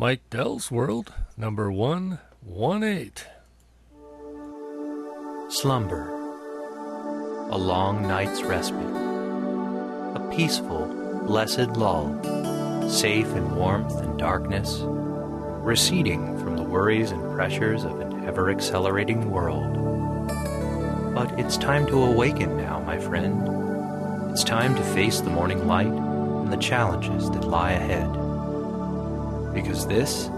Mike Dell's World, number 118. Slumber. A long night's respite. A peaceful, blessed lull, safe in warmth and darkness, receding from the worries and pressures of an ever accelerating world. But it's time to awaken now, my friend. It's time to face the morning light and the challenges that lie ahead. Because this,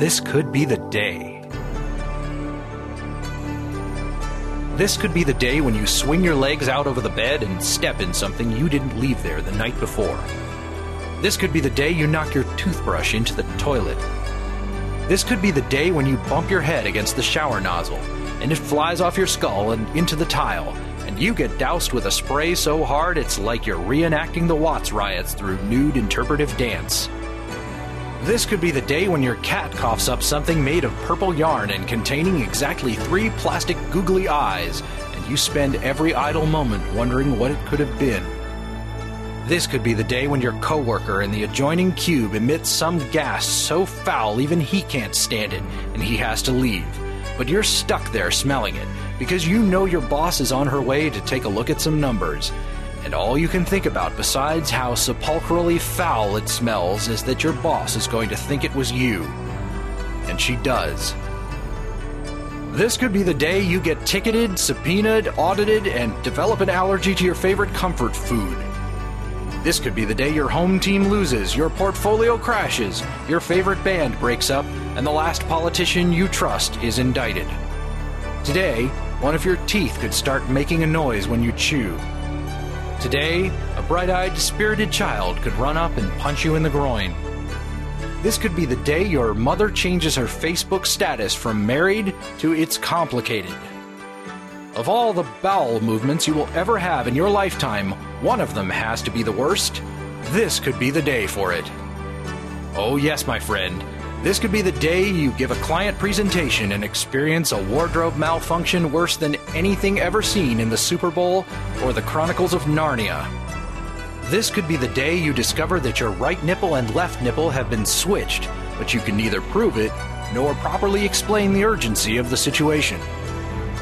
this could be the day. This could be the day when you swing your legs out over the bed and step in something you didn't leave there the night before. This could be the day you knock your toothbrush into the toilet. This could be the day when you bump your head against the shower nozzle and it flies off your skull and into the tile, and you get doused with a spray so hard it's like you're reenacting the Watts riots through nude interpretive dance. This could be the day when your cat coughs up something made of purple yarn and containing exactly three plastic googly eyes, and you spend every idle moment wondering what it could have been. This could be the day when your coworker in the adjoining cube emits some gas so foul even he can't stand it and he has to leave. But you're stuck there smelling it because you know your boss is on her way to take a look at some numbers. And all you can think about besides how sepulchrally foul it smells is that your boss is going to think it was you. And she does. This could be the day you get ticketed, subpoenaed, audited, and develop an allergy to your favorite comfort food. This could be the day your home team loses, your portfolio crashes, your favorite band breaks up, and the last politician you trust is indicted. Today, one of your teeth could start making a noise when you chew. Today, a bright eyed, spirited child could run up and punch you in the groin. This could be the day your mother changes her Facebook status from married to it's complicated. Of all the bowel movements you will ever have in your lifetime, one of them has to be the worst. This could be the day for it. Oh, yes, my friend. This could be the day you give a client presentation and experience a wardrobe malfunction worse than anything ever seen in the Super Bowl or the Chronicles of Narnia. This could be the day you discover that your right nipple and left nipple have been switched, but you can neither prove it nor properly explain the urgency of the situation.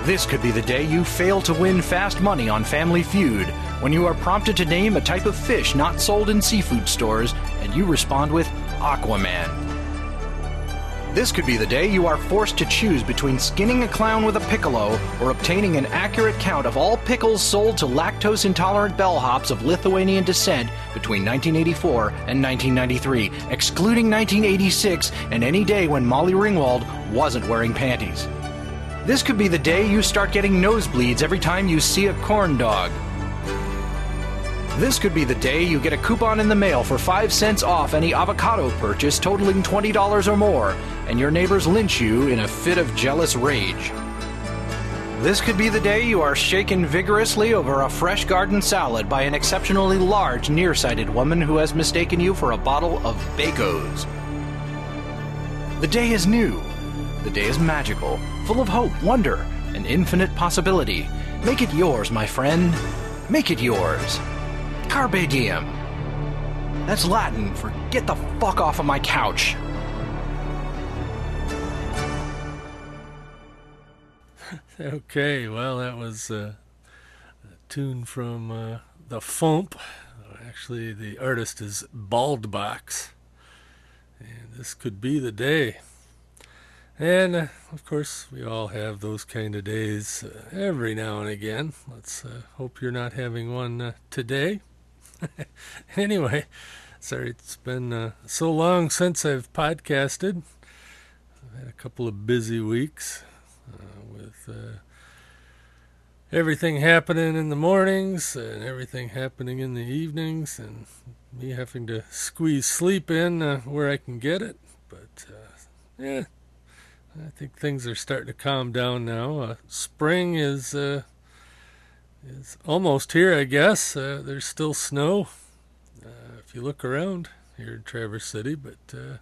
This could be the day you fail to win fast money on Family Feud when you are prompted to name a type of fish not sold in seafood stores and you respond with Aquaman. This could be the day you are forced to choose between skinning a clown with a piccolo or obtaining an accurate count of all pickles sold to lactose intolerant bellhops of Lithuanian descent between 1984 and 1993, excluding 1986 and any day when Molly Ringwald wasn't wearing panties. This could be the day you start getting nosebleeds every time you see a corn dog. This could be the day you get a coupon in the mail for 5 cents off any avocado purchase totaling $20 or more, and your neighbors lynch you in a fit of jealous rage. This could be the day you are shaken vigorously over a fresh garden salad by an exceptionally large, nearsighted woman who has mistaken you for a bottle of Bacos. The day is new. The day is magical, full of hope, wonder, and infinite possibility. Make it yours, my friend. Make it yours. Carpe diem. That's Latin for get the fuck off of my couch. Okay, well, that was uh, a tune from uh, the Fump. Actually, the artist is Baldbox. And this could be the day. And uh, of course, we all have those kind of days uh, every now and again. Let's uh, hope you're not having one uh, today. anyway, sorry it's been uh, so long since I've podcasted. I've had a couple of busy weeks uh, with uh, everything happening in the mornings and everything happening in the evenings, and me having to squeeze sleep in uh, where I can get it. But uh, yeah, I think things are starting to calm down now. Uh, spring is uh, is almost here, I guess. Uh, there's still snow uh, if you look around here in Traverse City, but uh,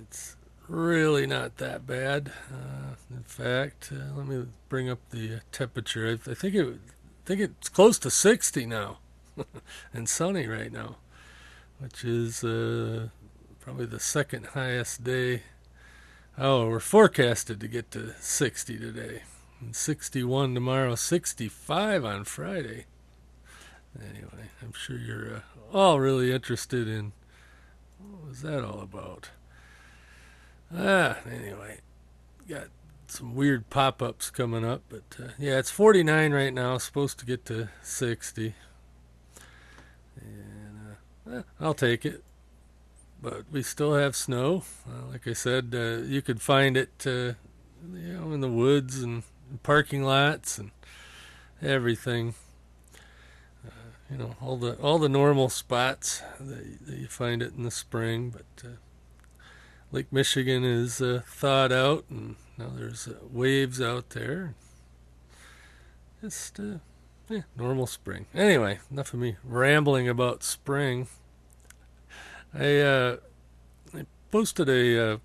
it's really not that bad. Uh, in fact, uh, let me bring up the uh, temperature. I, I think it, I think it's close to 60 now, and sunny right now, which is probably the second highest day. Oh, we're forecasted to get to 60 today. And 61 tomorrow, 65 on Friday. Anyway, I'm sure you're uh, all really interested in what was that all about? Ah, anyway, got some weird pop ups coming up, but uh, yeah, it's 49 right now, supposed to get to 60. And uh, eh, I'll take it. But we still have snow. Uh, like I said, uh, you could find it, uh, you know, in the woods and parking lots and everything. Uh, you know, all the all the normal spots that, that you find it in the spring, but Lake Michigan is uh, thawed out, and now there's uh, waves out there. Just uh, yeah, normal spring. Anyway, enough of me rambling about spring. I uh, I posted a uh,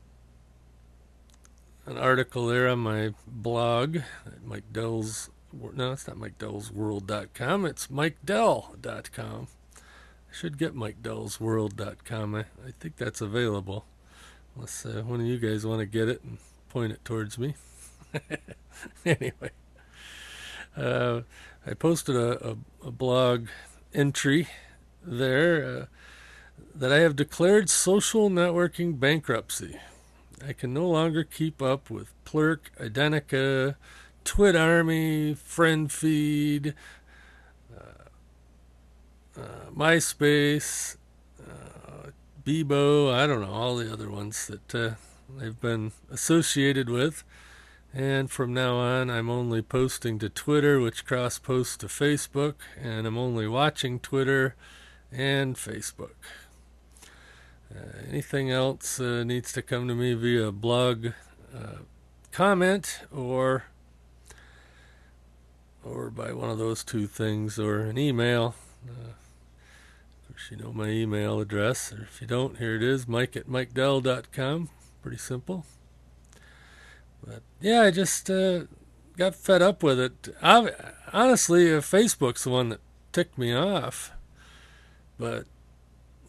an article there on my blog at Mike Dell's. No, it's not MikeDellsWorld.com. It's MikeDell.com. I should get MikeDellsWorld.com. I, I think that's available. Unless uh, one of you guys want to get it and point it towards me. anyway, uh, I posted a, a, a, blog entry there uh, that I have declared social networking bankruptcy. I can no longer keep up with Plurk, Identica, Twit Army, Friend Feed, uh, uh, MySpace, Bebo, I don't know, all the other ones that uh, they've been associated with. And from now on, I'm only posting to Twitter, which cross posts to Facebook, and I'm only watching Twitter and Facebook. Uh, anything else uh, needs to come to me via blog uh, comment or or by one of those two things or an email. Uh, course, you know my email address, or if you don't, here it is mike at mikedell.com. Pretty simple. But yeah, I just uh, got fed up with it. I, honestly, uh, Facebook's the one that ticked me off. But,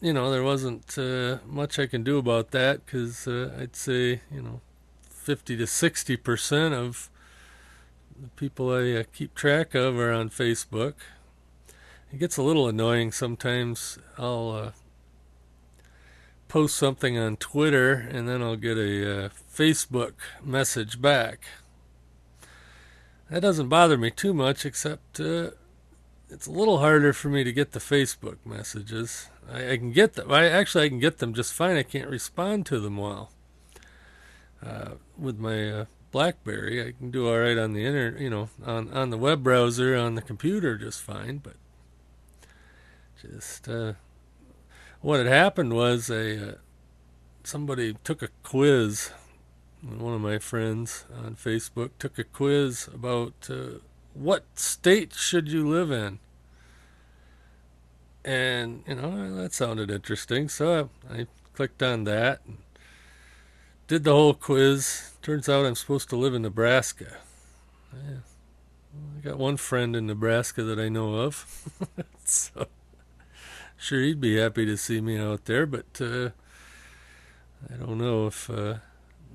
you know, there wasn't uh, much I can do about that because uh, I'd say, you know, 50 to 60% of the people I uh, keep track of are on Facebook it gets a little annoying sometimes. I'll uh, post something on Twitter and then I'll get a uh, Facebook message back. That doesn't bother me too much, except uh, it's a little harder for me to get the Facebook messages. I, I, can get them. I actually I can get them just fine. I can't respond to them well. Uh, with my uh, BlackBerry, I can do all right on the internet, you know, on on the web browser on the computer just fine, but just uh, what had happened was a uh, somebody took a quiz. One of my friends on Facebook took a quiz about uh, what state should you live in, and you know that sounded interesting. So I, I clicked on that and did the whole quiz. Turns out I'm supposed to live in Nebraska. Yeah. I got one friend in Nebraska that I know of. so sure he'd be happy to see me out there, but uh, I don't know if uh,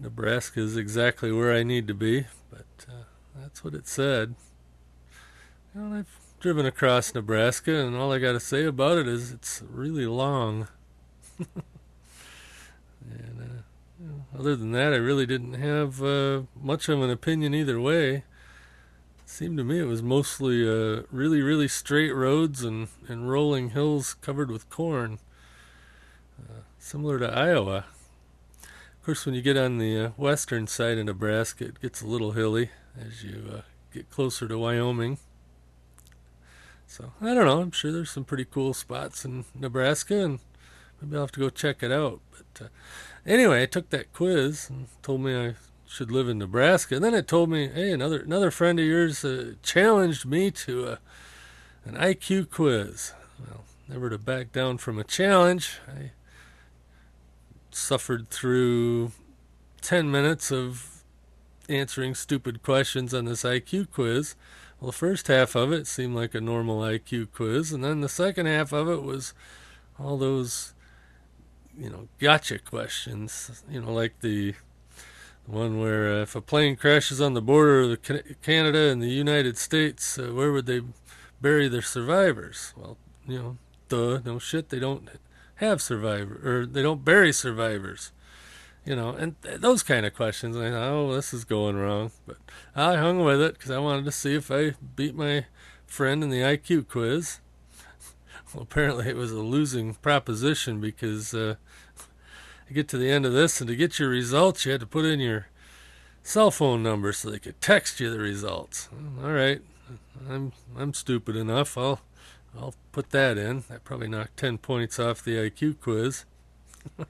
Nebraska is exactly where I need to be, but uh, that's what it said. Know, I've driven across Nebraska, and all I got to say about it is it's really long. and uh, other than that, I really didn't have uh, much of an opinion either way It seemed to me it was mostly uh, really, really straight roads and, and rolling hills covered with corn, uh, similar to Iowa. Of course, when you get on the uh, western side of Nebraska, it gets a little hilly as you uh, get closer to Wyoming. So, I don't know. I'm sure there's some pretty cool spots in Nebraska, and maybe I'll have to go check it out. But uh, anyway, I took that quiz and told me I should live in Nebraska. And then it told me, hey, another another friend of yours uh, challenged me to a, an IQ quiz. Well, never to back down from a challenge. I suffered through 10 minutes of answering stupid questions on this IQ quiz. Well, the first half of it seemed like a normal IQ quiz, and then the second half of it was all those you know, gotcha questions. You know, like the one where uh, if a plane crashes on the border of the Canada and the United States, uh, where would they bury their survivors? Well, you know, duh, no shit, they don't have survivors or they don't bury survivors. You know, and th- those kind of questions. I thought, oh, this is going wrong, but I hung with it because I wanted to see if I beat my friend in the IQ quiz. Well, apparently it was a losing proposition because uh, you get to the end of this, and to get your results, you had to put in your cell phone number so they could text you the results. All right, I'm I'm stupid enough. I'll I'll put that in. That probably knocked ten points off the IQ quiz.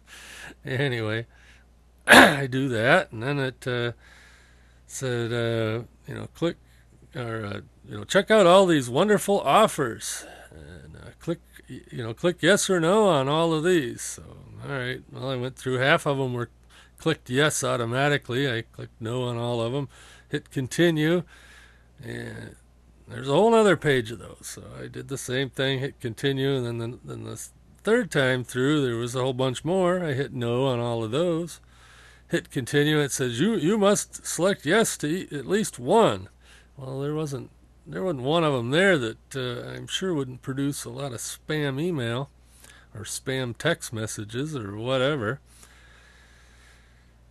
anyway, I do that, and then it uh, said, uh, you know, click or uh, you know, check out all these wonderful offers, and uh, click, you know, click yes or no on all of these. So all right. Well, I went through half of them were clicked yes automatically. I clicked no on all of them. Hit continue, and there's a whole other page of those. So I did the same thing. Hit continue, and then the, then the third time through there was a whole bunch more. I hit no on all of those. Hit continue. It says you you must select yes to at least one. Well, there wasn't there wasn't one of them there that uh, I'm sure wouldn't produce a lot of spam email or spam text messages or whatever.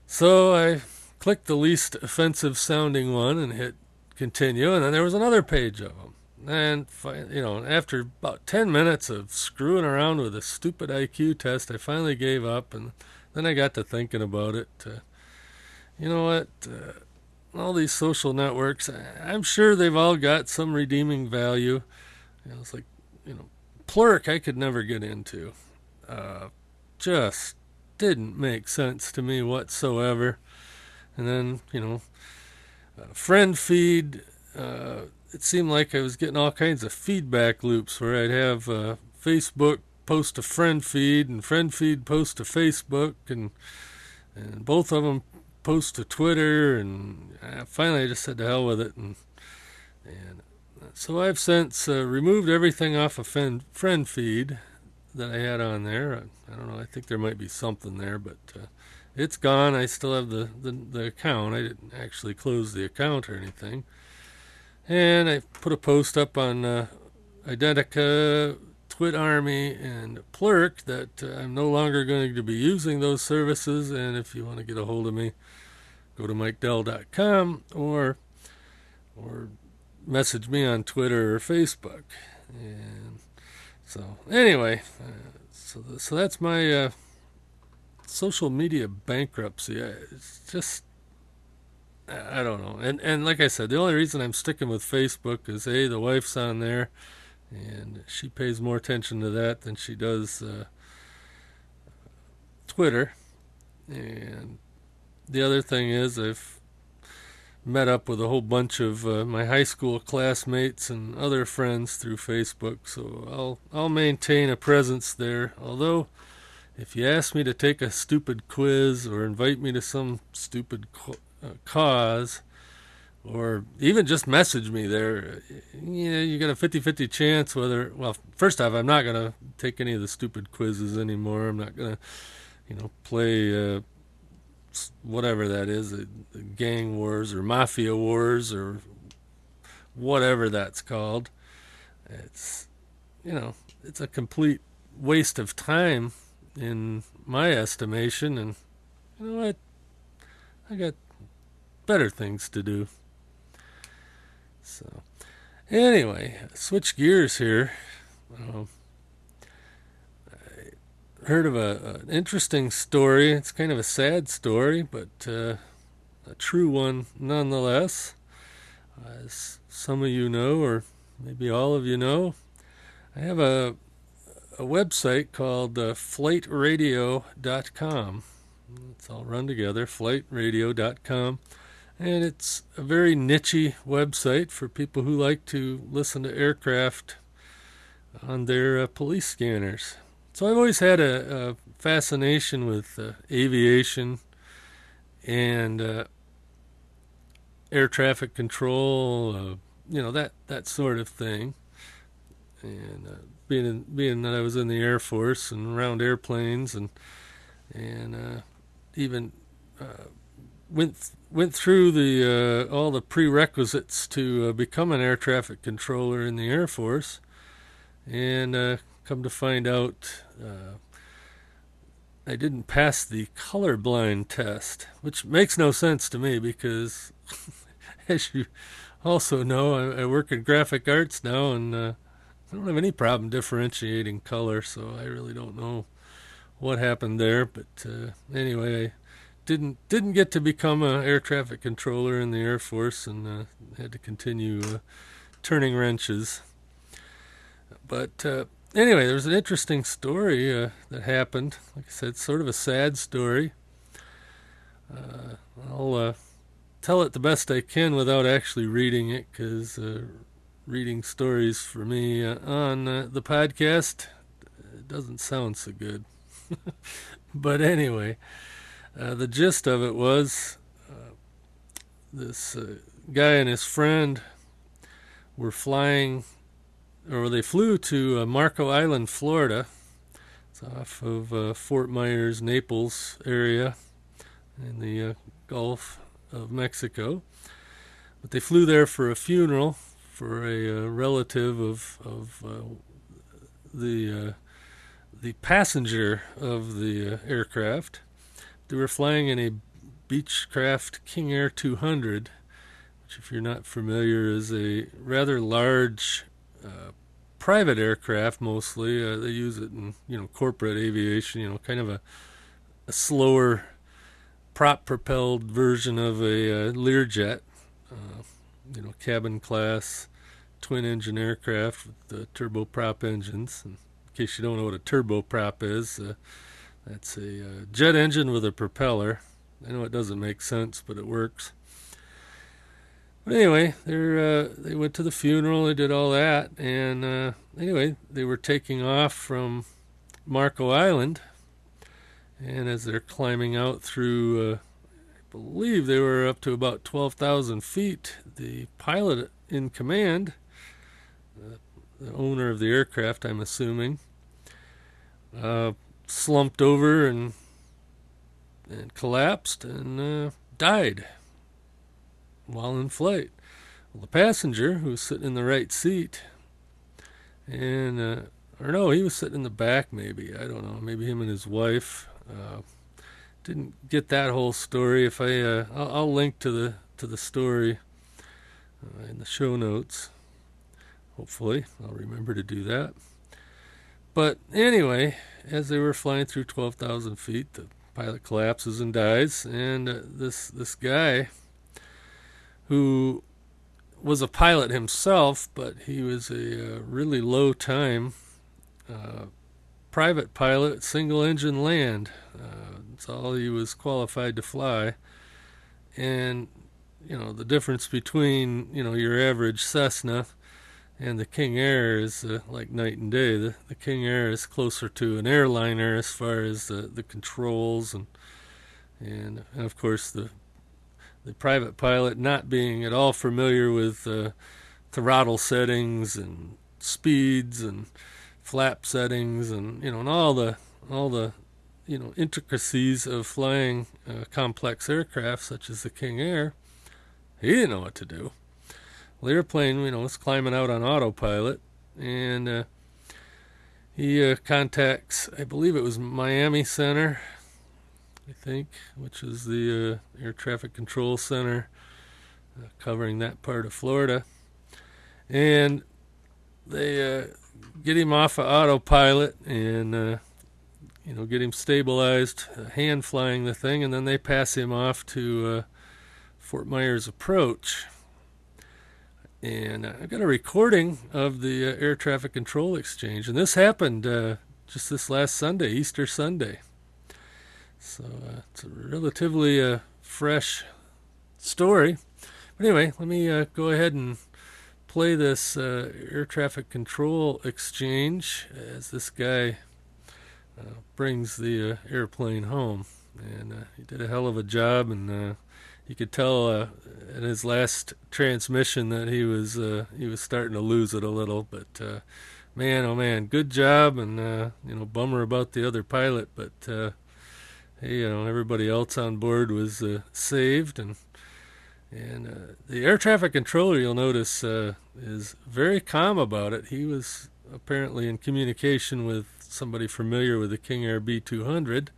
So I clicked the least offensive sounding one and hit continue, and then there was another page of them. And you know, after about ten minutes of screwing around with a stupid IQ test, I finally gave up, and then I got to thinking about it. Uh, you know what? Uh, all these social networks, I'm sure they've all got some redeeming value. You know, it's like, you know, Plurk I could never get into. Uh, just didn't make sense to me whatsoever. And then, you know, uh, friend feed, uh, it seemed like I was getting all kinds of feedback loops where I'd have uh, Facebook post a friend feed and friend feed post to Facebook and and both of them post to Twitter and uh, finally I just said to hell with it and and so I've since uh, removed everything off of friend, friend feed that I had on there. I, I, don't know. I think there might be something there, but uh, it's gone. I still have the, the, the account. I didn't actually close the account or anything. And I put a post up on uh, Identica, Twit Army, and Plurk that uh, I'm no longer going to be using those services. And if you want to get a hold of me, go to mikedell.com or or message me on Twitter or Facebook. And so anyway, uh, so so that's my uh, social media bankruptcy. It's just I don't know. And and like I said, the only reason I'm sticking with Facebook is a the wife's on there, and she pays more attention to that than she does uh, Twitter. And the other thing is I've met up with a whole bunch of uh, my high school classmates and other friends through Facebook, so I'll I'll maintain a presence there. Although, if you ask me to take a stupid quiz or invite me to some stupid uh, cause, or even just message me there, you know, you got a 50-50 chance whether. Well, first off, I'm not gonna take any of the stupid quizzes anymore. I'm not gonna, you know, play. Uh, whatever that is, gang wars or mafia wars or whatever that's called. It's, you know, it's a complete waste of time in my estimation. And you know what? I got better things to do. So, anyway, switch gears here. Um, I heard of a, an interesting story. It's kind of a sad story, but uh, a true one nonetheless. As some of you know, or maybe all of you know, I have a a website called uh, flightradio.com. It's all run together, flightradio.com. And it's a very nichey website for people who like to listen to aircraft on their uh, police scanners. So I've always had a, a fascination with uh, aviation and uh, air traffic control, uh, you know that that sort of thing. And uh, being in, being that I was in the Air Force and around airplanes, and and uh, even went went through the uh, all the prerequisites to uh, become an air traffic controller in the Air Force, and uh, come to find out uh, I didn't pass the colorblind test, which makes no sense to me because, as you also know, I, I work in graphic arts now, and uh, I don't have any problem differentiating color, so I really don't know what happened there. But uh, anyway, I didn't didn't get to become an air traffic controller in the Air Force, and uh, had to continue uh, turning wrenches. But uh, anyway, there was an interesting story uh, that happened. Like I said, sort of a sad story. Uh, I'll uh, tell it the best I can without actually reading it, because reading stories for me on the podcast doesn't sound so good. but anyway, the gist of it was this guy and his friend were flying or they flew to uh, Marco Island, Florida. It's off of uh, Fort Myers, Naples area in the uh, Gulf of Mexico. But they flew there for a funeral for a uh, relative of of uh, the uh, the passenger of the aircraft. They were flying in a Beechcraft King Air 200, which, if you're not familiar, is a rather large uh, private aircraft mostly. Uh, they use it in you know corporate aviation. You know, kind of a, a slower prop propelled version of a uh, Learjet. Uh, you know, cabin class twin engine aircraft with the turboprop engines. And in case you don't know what a turboprop is, uh, that's a uh, jet engine with a propeller. I know it doesn't make sense, but it works. But anyway, they uh, they went to the funeral. They did all that, and uh, anyway, they were taking off from Marco Island, and as they're climbing out through, uh, I believe they were up to about twelve thousand feet. The pilot in command, the owner of the aircraft, I'm assuming, uh, slumped over and and collapsed and uh, died while in flight. Well, the passenger, who was sitting in the right seat, and uh, or no, he was sitting in the back. Maybe I don't know. Maybe him and his wife. Uh, didn't get that whole story. If I, uh, I'll, I'll, link to the to the story uh, in the show notes. Hopefully, I'll remember to do that. But anyway, as they were flying through 12,000 feet, the pilot collapses and dies, and uh, this this guy who was a pilot himself, but he was a uh, really low time uh, private pilot, single engine land. Uh, that's all he was qualified to fly. And, you know, the difference between, you know, your average Cessna and the King Air is uh, like night and day. The, the King Air is closer to an airliner as far as the, the controls and, and, and of course the the private pilot not being at all familiar with uh, throttle settings and speeds and flap settings and you know and all the all the you know intricacies of flying uh, complex aircraft such as the King Air, he didn't know what to do. The airplane, you know, was climbing out on autopilot, and uh, he uh, contacts, I believe it was Miami Center, I think, which is the uh, Air Traffic Control Center uh, covering that part of Florida. And they uh, get him off of autopilot and, uh, you know, get him stabilized, hand flying the thing, and then they pass him off to Fort Myers Approach. And I've got a recording of the air traffic control exchange, and this happened just this last Sunday, Easter Sunday. So uh, it's a relatively uh, fresh story. But anyway, let me uh, go ahead and play this uh, air traffic control exchange as this guy uh, brings the uh, airplane home. And he did a hell of a job, and you could tell in his last transmission that he was he was starting to lose it a little. But man, oh man, good job, and you know, bummer about the other pilot, but hey, you know everybody else on board was uh, saved, and and uh, the air traffic controller you'll notice uh, is very calm about it. He was apparently in communication with somebody familiar with the King Air B200,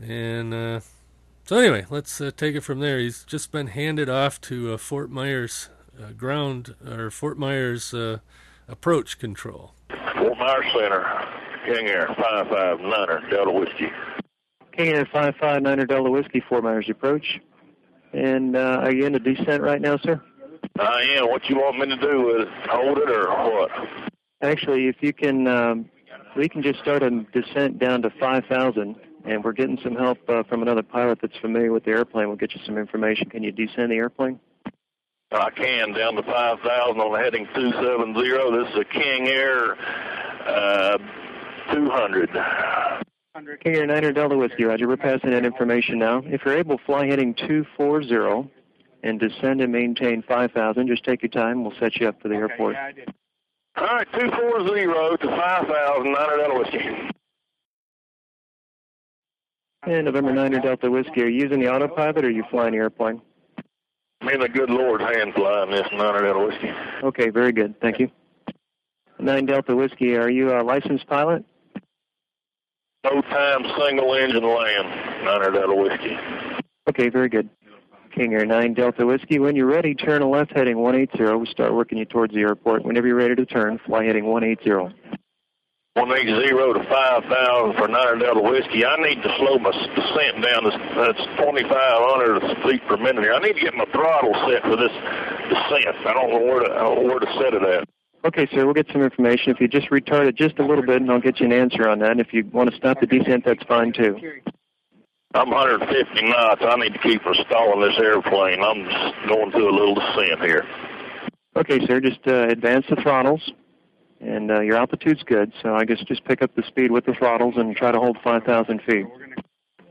and uh, so anyway, let's uh, take it from there. He's just been handed off to uh, Fort Myers ground or Fort Myers approach control. Fort Myers Center, King Air 559er, Delta Whiskey. King Air 559er, Delta Whiskey, Fort Myers approach. And uh, are you in a descent right now, sir? I am. What you want me to do with it? Hold it or what? Actually, if you can, um, we can just start a descent down to 5,000, and we're getting some help uh, from another pilot that's familiar with the airplane. We'll get you some information. Can you descend the airplane? I can, down to 5,000 on heading 270. This is a King Air uh, 200. King Air 9 Delta Whiskey, Roger. We're passing that information now. If you're able, fly heading 240 and descend and maintain 5,000. Just take your time. We'll set you up for the airport. All right, 240 to 5,000, 9 Delta Whiskey. And November 9 Delta Whiskey, are you using the autopilot or are you flying the airplane? Me and the good Lord's hand flying this 9 Delta Whiskey. Okay, very good. Thank you. 9 Delta Whiskey, are you a licensed pilot? No time, single engine land, 9 Delta Whiskey. Okay, very good. King Air 9 Delta Whiskey, when you're ready, turn left heading 180. We start working you towards the airport. Whenever you're ready to turn, fly heading 180. 180 to 5,000 for 9 Delta Whiskey. I need to slow my descent down. This that's 2,500 feet per minute here. I need to get my throttle set for this descent. I don't know where to, know where to set it at. Okay, sir, we'll get some information. If you just retard it just a little bit, and I'll get you an answer on that. And if you want to stop the descent, that's fine too. I'm 150 knots. I need to keep from stalling this airplane. I'm just going through a little descent here. Okay, sir, just uh, advance the throttles, and uh, your altitude's good. So I guess just pick up the speed with the throttles and try to hold 5,000 feet.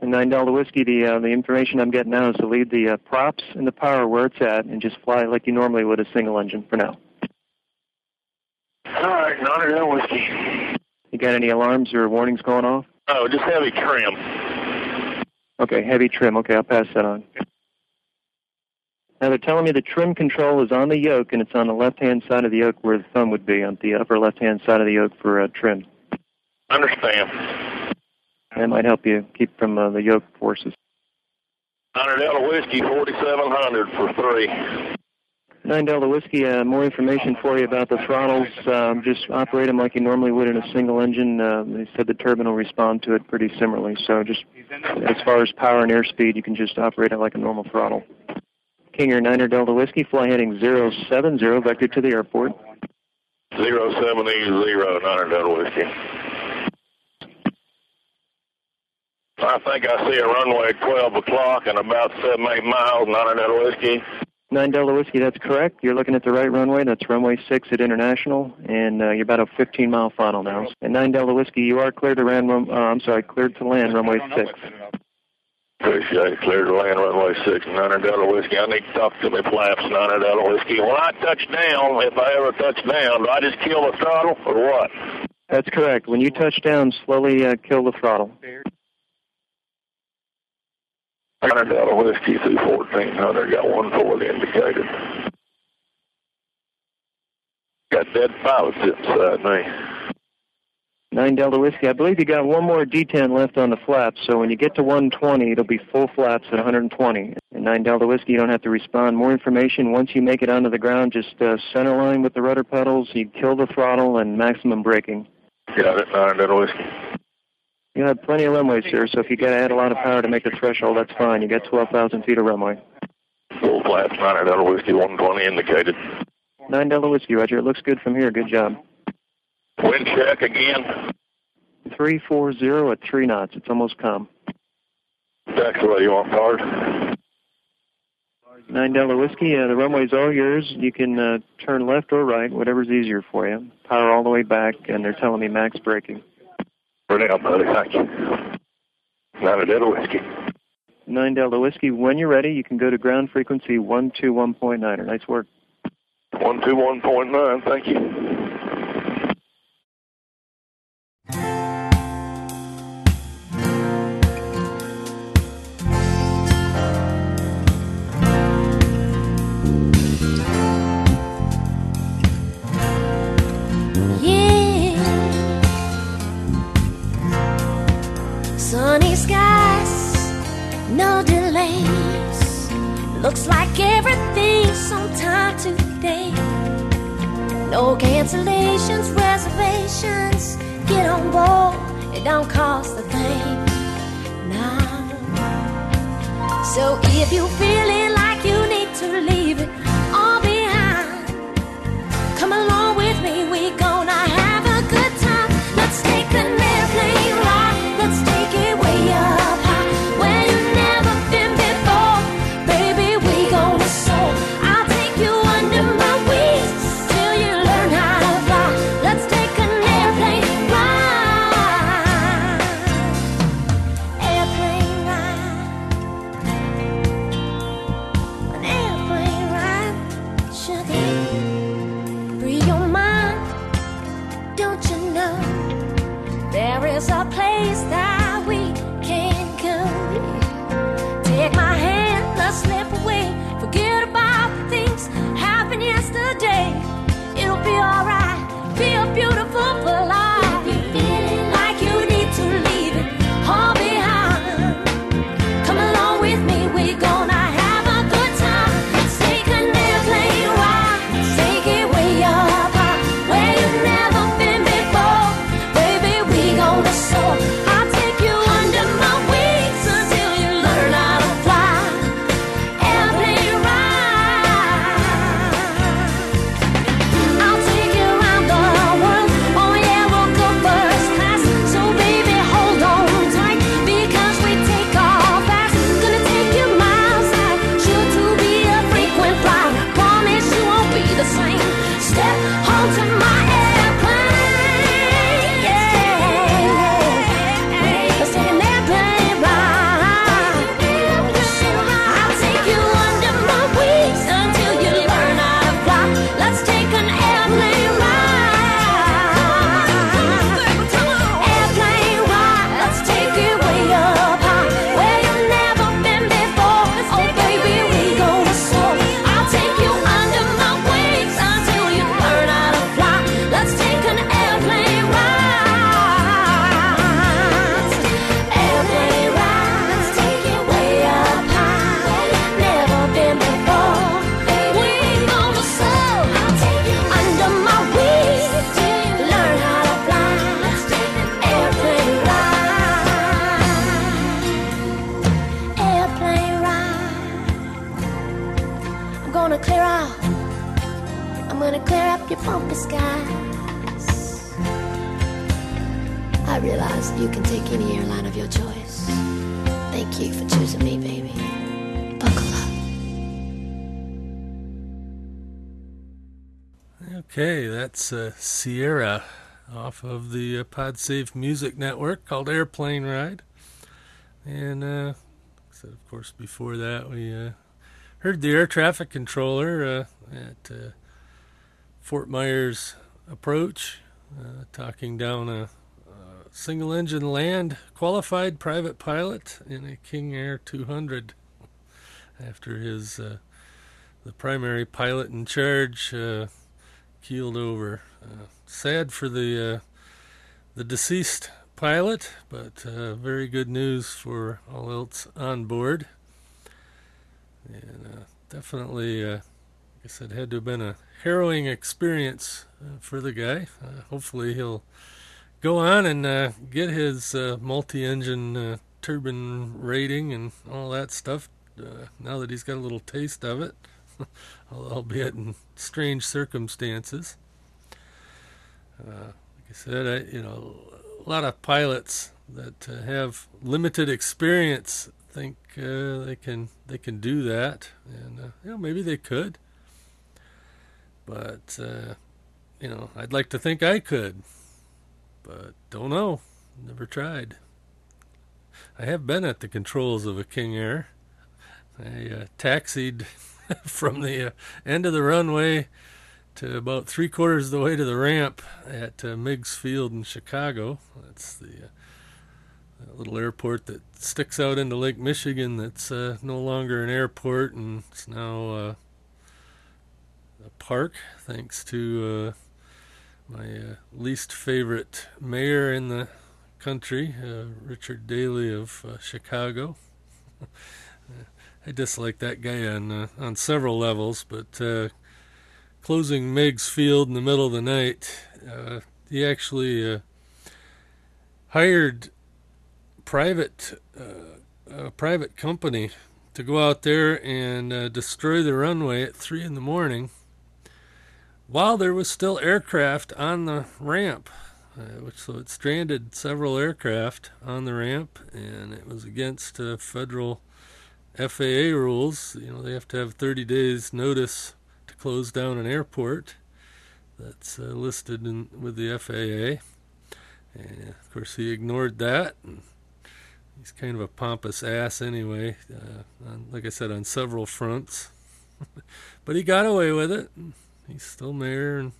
And nine Delta Whiskey, the uh, the information I'm getting now is to leave the uh, props and the power where it's at, and just fly like you normally would a single engine for now. All right, nine Delta Whiskey. You got any alarms or warnings going off? Oh, just heavy trim. Okay, heavy trim. Okay, I'll pass that on. Now they're telling me the trim control is on the yoke, and it's on the left-hand side of the yoke where the thumb would be, on the upper left-hand side of the yoke for uh, trim. Understand. That might help you keep from uh, the yoke forces. 100 Delta Whiskey, 4700 for three. Nine Delta Whiskey, uh, more information for you about the throttles. Um, just operate them like you normally would in a single engine. Uh, they said the turbine will respond to it pretty similarly. So just as far as power and airspeed, you can just operate it like a normal throttle. King Air 9 Delta Whiskey, fly heading 070, vector to the airport. 070, 9 Delta Whiskey. I think I see a runway at 12 o'clock and about 7, 8 miles, 9 Delta Whiskey. 9 Delta Whiskey, that's correct. You're looking at the right runway. That's runway 6 at International, and uh, you're about a 15 mile final now. And 9 Delta Whiskey, you are cleared to land, uh, I'm sorry, cleared to land runway 6. Appreciate it. Cleared land runway 6, 9 Delta Whiskey. I need to talk to my flaps, 9 Delta Whiskey. When I touch down, if I ever touch down, do I just kill the throttle or what? That's correct. When you touch down, slowly uh, kill the throttle. 9 Delta Whiskey through 1400, got 140 indicated. Got dead pilots inside me. 9 Delta Whiskey, I believe you got one more detent left on the flaps, so when you get to 120, it'll be full flaps at 120. And 9 Delta Whiskey, you don't have to respond. More information, once you make it onto the ground, just uh, center line with the rudder pedals, you kill the throttle, and maximum braking. Got it, 9 Delta Whiskey. You have plenty of runway, sir, so if you got to add a lot of power to make the threshold, that's fine. You got 12,000 feet of runway. Full flaps, 9 Delta Whiskey, 120 indicated. 9 Delta Whiskey, Roger. It looks good from here. Good job. Wind check again. 340 at 3 knots. It's almost calm. That's way you want card. 9 Delta Whiskey, uh, the runway's all yours. You can uh, turn left or right, whatever's easier for you. Power all the way back, and they're telling me max braking. Brilliant, buddy. Thank you. 9 Delta Whiskey. 9 Delta Whiskey, when you're ready, you can go to ground frequency 121.9. Nice work. 121.9, thank you. Uh, Sierra off of the uh, PodSafe Music Network called Airplane Ride. And, uh, said, of course, before that, we uh, heard the air traffic controller uh, at uh, Fort Myers Approach uh, talking down a, a single engine land qualified private pilot in a King Air 200 after his the primary pilot in charge uh, keeled over. Uh, sad for the uh, the deceased pilot, but uh, very good news for all else on board. And uh, definitely, uh, I said, had to have been a harrowing experience uh, for the guy. Hopefully, he'll go on and get his multi-engine turbine rating and all that stuff. Now that he's got a little taste of it, albeit in strange circumstances. Uh, like I said, I, you know, a lot of pilots that uh, have limited experience think uh, they can they can do that, and uh, you know maybe they could. But uh, you know, I'd like to think I could, but don't know. Never tried. I have been at the controls of a King Air. I uh, taxied from the uh, end of the runway to about three quarters of the way to the ramp at uh, Meigs Field in Chicago. That's the uh, little airport that sticks out into Lake Michigan. That's uh, no longer an airport and it's now uh, a park, thanks to uh, my uh, least favorite mayor in the country, Richard Daley of Chicago. I dislike that guy on uh, on several levels, but uh, closing Meigs Field in the middle of the night, uh, he actually uh, hired private a private company to go out there and destroy the runway at three in the morning while there was still aircraft on the ramp. Uh, which so it stranded several aircraft on the ramp, and it was against uh, federal FAA rules. You know, they have to have 30 days notice to close down an airport. That's uh, listed in, with the FAA. And of course, he ignored that. he's kind of a pompous ass anyway, uh, on, like I said, on several fronts. but he got away with it. He's still mayor, and,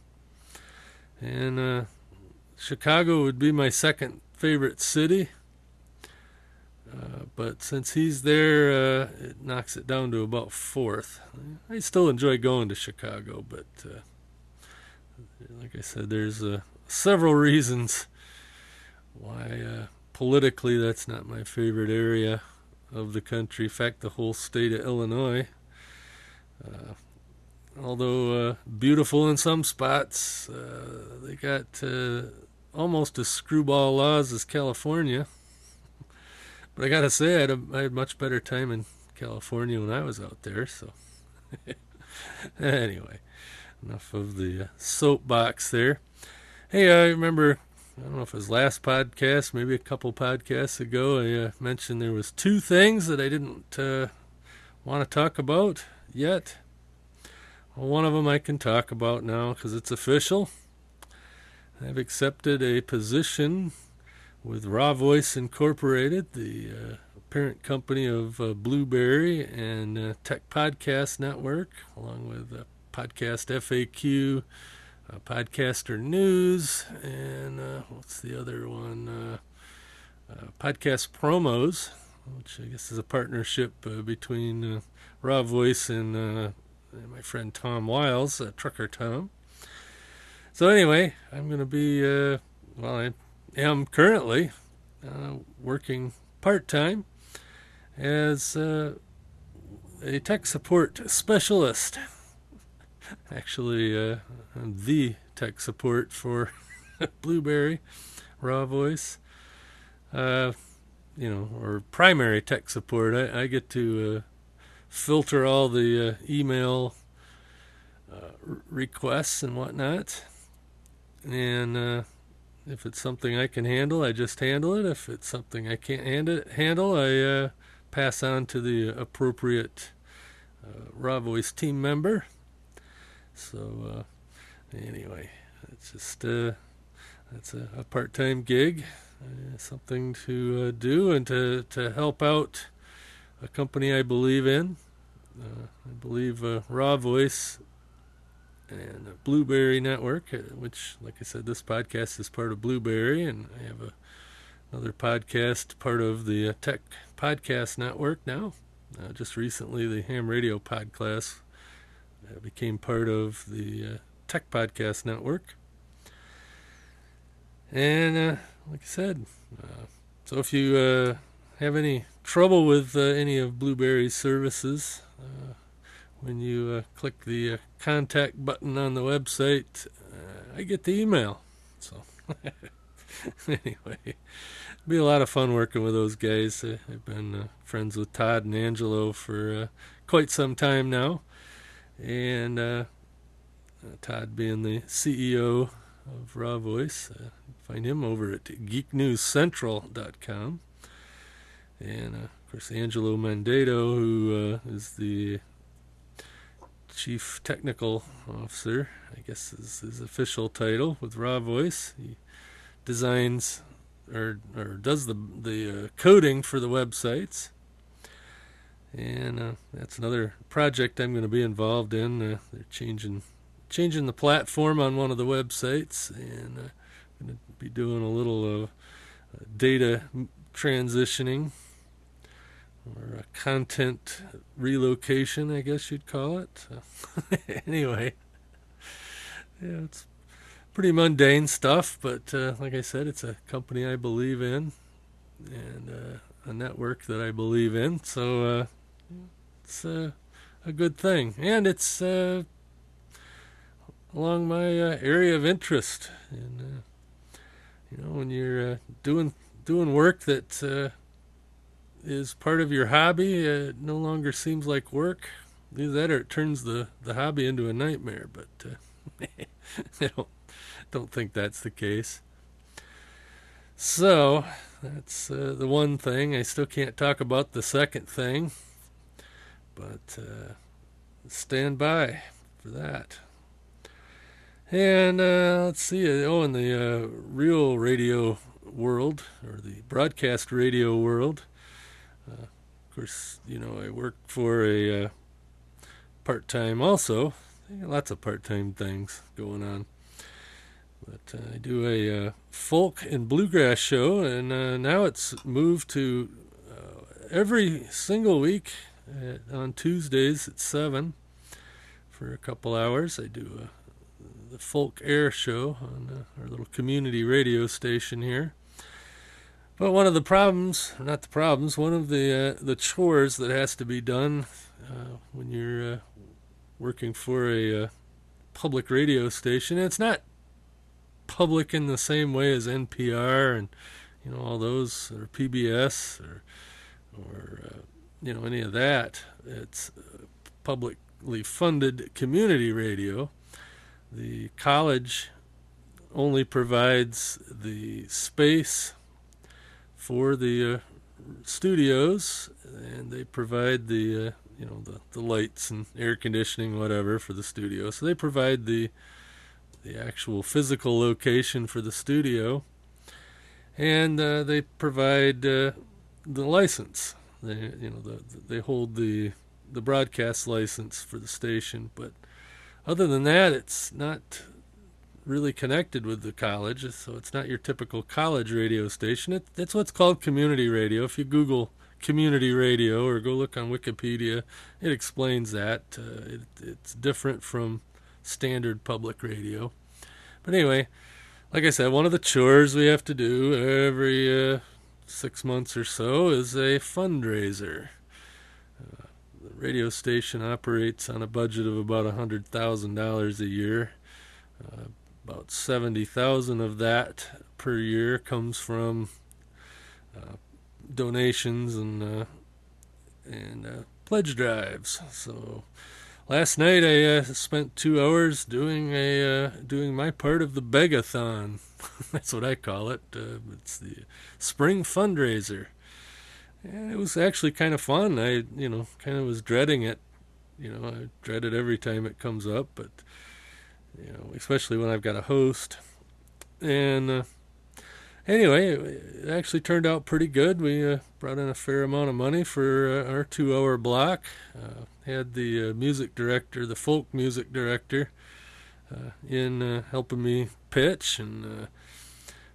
and uh, Chicago would be my second favorite city. Uh, but since he's there, uh, it knocks it down to about fourth. I still enjoy going to Chicago, but uh, like I said, there's uh, several reasons why uh, politically that's not my favorite area of the country. In fact, the whole state of Illinois. Although beautiful in some spots, they got almost as screwball laws as California. But I gotta say, I had, a, I had much better time in California when I was out there. So, anyway, enough of the uh, soapbox there. Hey, I remember, I don't know if it was last podcast, maybe a couple podcasts ago, I uh, mentioned there was two things that I didn't uh, want to talk about yet. Well, one of them I can talk about now because it's official. I've accepted a position with Raw Voice Incorporated, the uh, parent company of uh, Blubrry and uh, Tech Podcast Network, along with uh, Podcast FAQ, uh, Podcaster News, and uh, what's the other one? Podcast Promos, which I guess is a partnership between Raw Voice and, and, my friend Tom Wiles, Trucker Tom. So anyway, I'm going to be well. I am currently uh, working part time as uh, a tech support specialist. Actually, uh, I'm the tech support for Blubrry, Raw Voice. Uh, you know, or primary tech support. I, I get to uh, filter all the uh, email requests and whatnot. And if it's something I can handle, I just handle it. If it's something I can't handle, I uh, pass on to the appropriate uh, Raw Voice team member. So, uh, anyway, it's just uh, that's a, a part-time gig, uh, something to uh, do and to to help out a company I believe in. Uh, I believe Raw Voice and Blubrry Network, uh, which, like I said, this podcast is part of Blubrry, and I have a, another podcast part of the uh, Tech Podcast Network now. Uh, just recently, the Ham Radio Podcast uh, became part of the uh, Tech Podcast Network. And uh, like I said, so if you have any trouble with any of Blubrry's services, when you uh, click the uh, contact button on the website, uh, I get the email. So, anyway, be a lot of fun working with those guys. Uh, I've been uh, friends with Todd and Angelo for uh, quite some time now, and Todd being the CEO of Raw Voice. find him over at geeknewscentral.com. And of course, Angelo Mandato, who is the Chief Technical Officer, I guess is his official title with Raw Voice. He designs or or does the the uh, coding for the websites, and uh, that's another project I'm going to be involved in. Uh, they're changing changing the platform on one of the websites, and uh, I'm going to be doing a little uh, data transitioning or a content relocation, I guess you'd call it. anyway, yeah, it's pretty mundane stuff, but uh, like I said, it's a company I believe in and uh, a network that I believe in. So uh, it's uh, a good thing, and it's uh, along my uh, area of interest. And you know, when you're doing doing work that is part of your hobby, it no longer seems like work. Either that, or it turns the the hobby into a nightmare. But uh, I don't don't think that's the case. So that's uh, the one thing. I still can't talk about the second thing, but uh, stand by for that. And uh, let's see. Oh, in the uh, real radio world or the broadcast radio world, uh, course, you know I work for a uh, part-time also. Lots of part-time things going on. But uh, I do a uh, folk and bluegrass show, and uh, now it's moved to uh, every single week at, on Tuesdays at 7 for a couple hours. I do a, the folk air show on uh, our little community radio station here. But one of the problems, not the problems, one of the uh, the chores that has to be done when you're working for a public radio station, it's not public in the same way as NPR and you know all those or PBS or or uh, you know any of that. It's uh, publicly funded community radio. The college only provides the space for the uh, studios, and they provide the uh, you know the, the lights and air conditioning, whatever, for the studio. So they provide the the actual physical location for the studio, and uh, they provide uh, the license. They, you know, the, they hold the the broadcast license for the station, but other than that, it's not really connected with the college, so it's not your typical college radio station. It, it's what's called community radio. If you Google community radio or go look on Wikipedia, it explains that. Uh, it, it's different from standard public radio. But anyway, like I said, one of the chores we have to do every uh, six months or so is a fundraiser. Uh, the radio station operates on a budget of about a hundred thousand dollars a year. Uh, about seventy thousand of that per year comes from uh, donations and uh, and uh, pledge drives. So last night I uh, spent two hours doing a uh, doing my part of the Begathon. That's what I call it. It's the spring fundraiser, and it was actually kind of fun. I you know kind of was dreading it. You know I dread it every time it comes up, but you know especially when I've got a host. And uh, anyway, it actually turned out pretty good. We uh, brought in a fair amount of money for uh, our two-hour block. Uh, had the uh, music director, the folk music director, uh, in helping me pitch and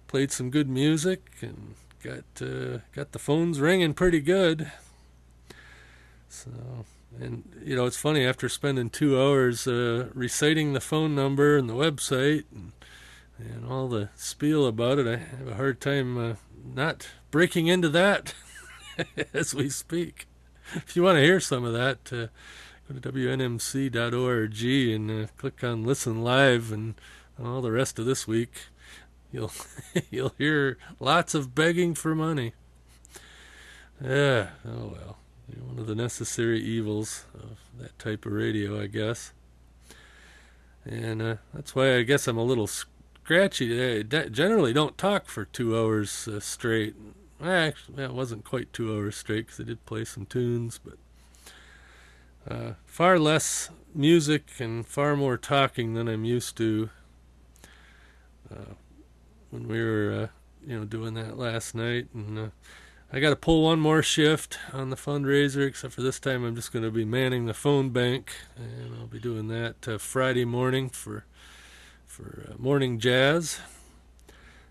played some good music and got got the phones ringing pretty good. So, and you know, it's funny after spending two hours uh, reciting the phone number and the website and and all the spiel about it, I have a hard time not breaking into that as we speak if you want to hear some of that, uh, go to WNMC.org and uh, click on Listen Live, and all the rest of this week, you'll you'll hear lots of begging for money. Yeah, oh well, one of the necessary evils of that type of radio, I guess. And uh, that's why I guess I'm a little scratchy today. I generally don't talk for two hours uh, straight Actually, it wasn't quite two hours straight because I did play some tunes, but uh, far less music and far more talking than I'm used to. Uh, when we were, uh, you know, doing that last night, and uh, I got to pull one more shift on the fundraiser. Except for this time, I'm just going to be manning the phone bank, and I'll be doing that uh, Friday morning for for uh, morning jazz.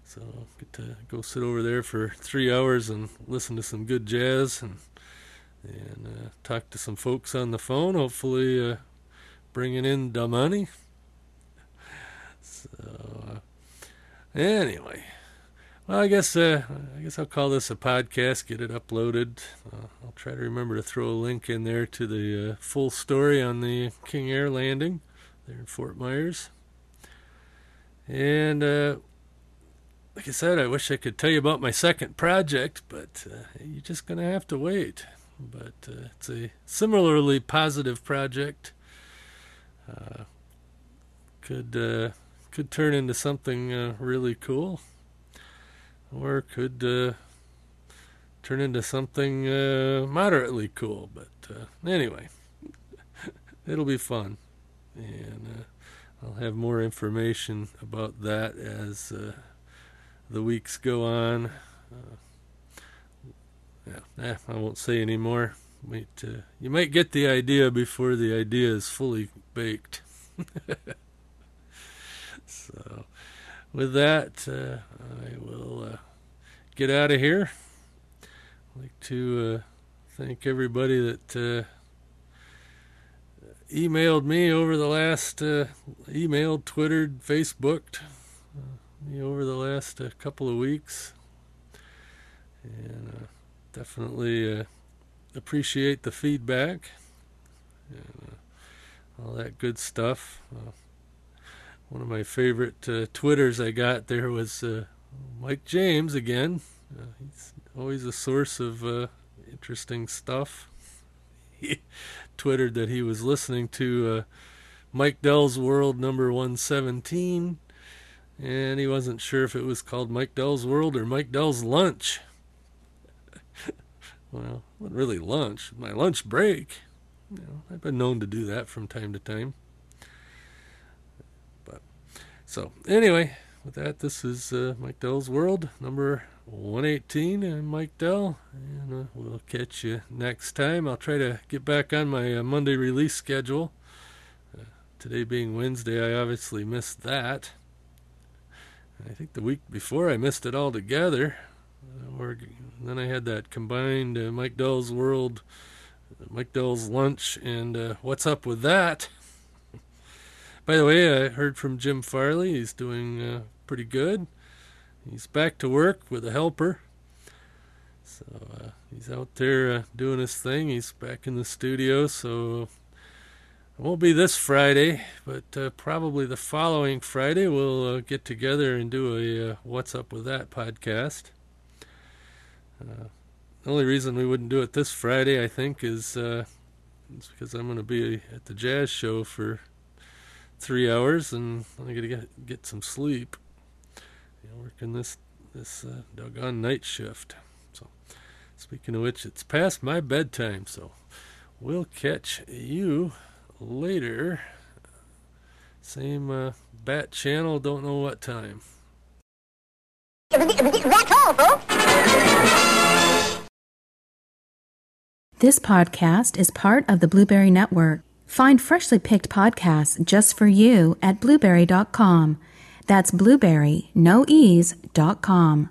So I'll get to go sit over there for three hours and listen to some good jazz and and uh, talk to some folks on the phone. Hopefully, uh, bringing in the money. So uh, anyway, well, I guess uh, I guess I'll call this a podcast. Get it uploaded. Uh, I'll try to remember to throw a link in there to the uh, full story on the King Air landing there in Fort Myers. And uh, like I said, I wish I could tell you about my second project, but uh, you're just gonna have to wait. But uh, it's a similarly positive project. could could turn into something really cool or could uh, turn into something uh, moderately cool. But uh, anyway, it'll be fun, and uh, I'll have more information about that as uh, the weeks go on. Uh, yeah, eh, I won't say any more. Wait, you might get the idea before the idea is fully baked. with that, uh, I will uh, get out of here. I'd like to uh, thank everybody that uh, emailed me over the last, uh, emailed, twittered, Facebooked uh, me over the last couple of weeks. And definitely appreciate the feedback and all that good stuff. One of my favorite uh, Twitters I got there was uh, Mike James again. Uh, he's always a source of uh, interesting stuff. He twittered that he was listening to uh, Mike Dell's World number 117, and he wasn't sure if it was called Mike Dell's World or Mike Dell's Lunch. well, not really lunch, my lunch break. You know, I've been known to do that from time to time. So, anyway, with that, this is uh, Mike Dell's World, number 118. I'm Mike Dell, and uh, we'll catch you next time. I'll try to get back on my uh, Monday release schedule. Uh, today being Wednesday, I obviously missed that. I think the week before I missed it altogether. Uh, or then I had that combined uh, Mike Dell's World, Mike Dell's Lunch, and What's Up with That? By the way, I heard from Jim Farley. He's doing uh, pretty good. He's back to work with a helper. So uh, he's out there uh, doing his thing. He's back in the studio. So it won't be this Friday, but uh, probably the following Friday we'll uh, get together and do a uh, What's Up with That podcast. the only reason we wouldn't do it this Friday, I think, is, is because I'm going to be at the jazz show for three hours, and I gotta get get some sleep. You know, working this this uh, doggone night shift. So, speaking of which, it's past my bedtime. So, we'll catch you later. Same uh, bat channel. Don't know what time. That's all, folks. This podcast is part of the Blubrry Network. Find freshly picked podcasts just for you at blubrry.com. That's blueberry, no ease, dot com.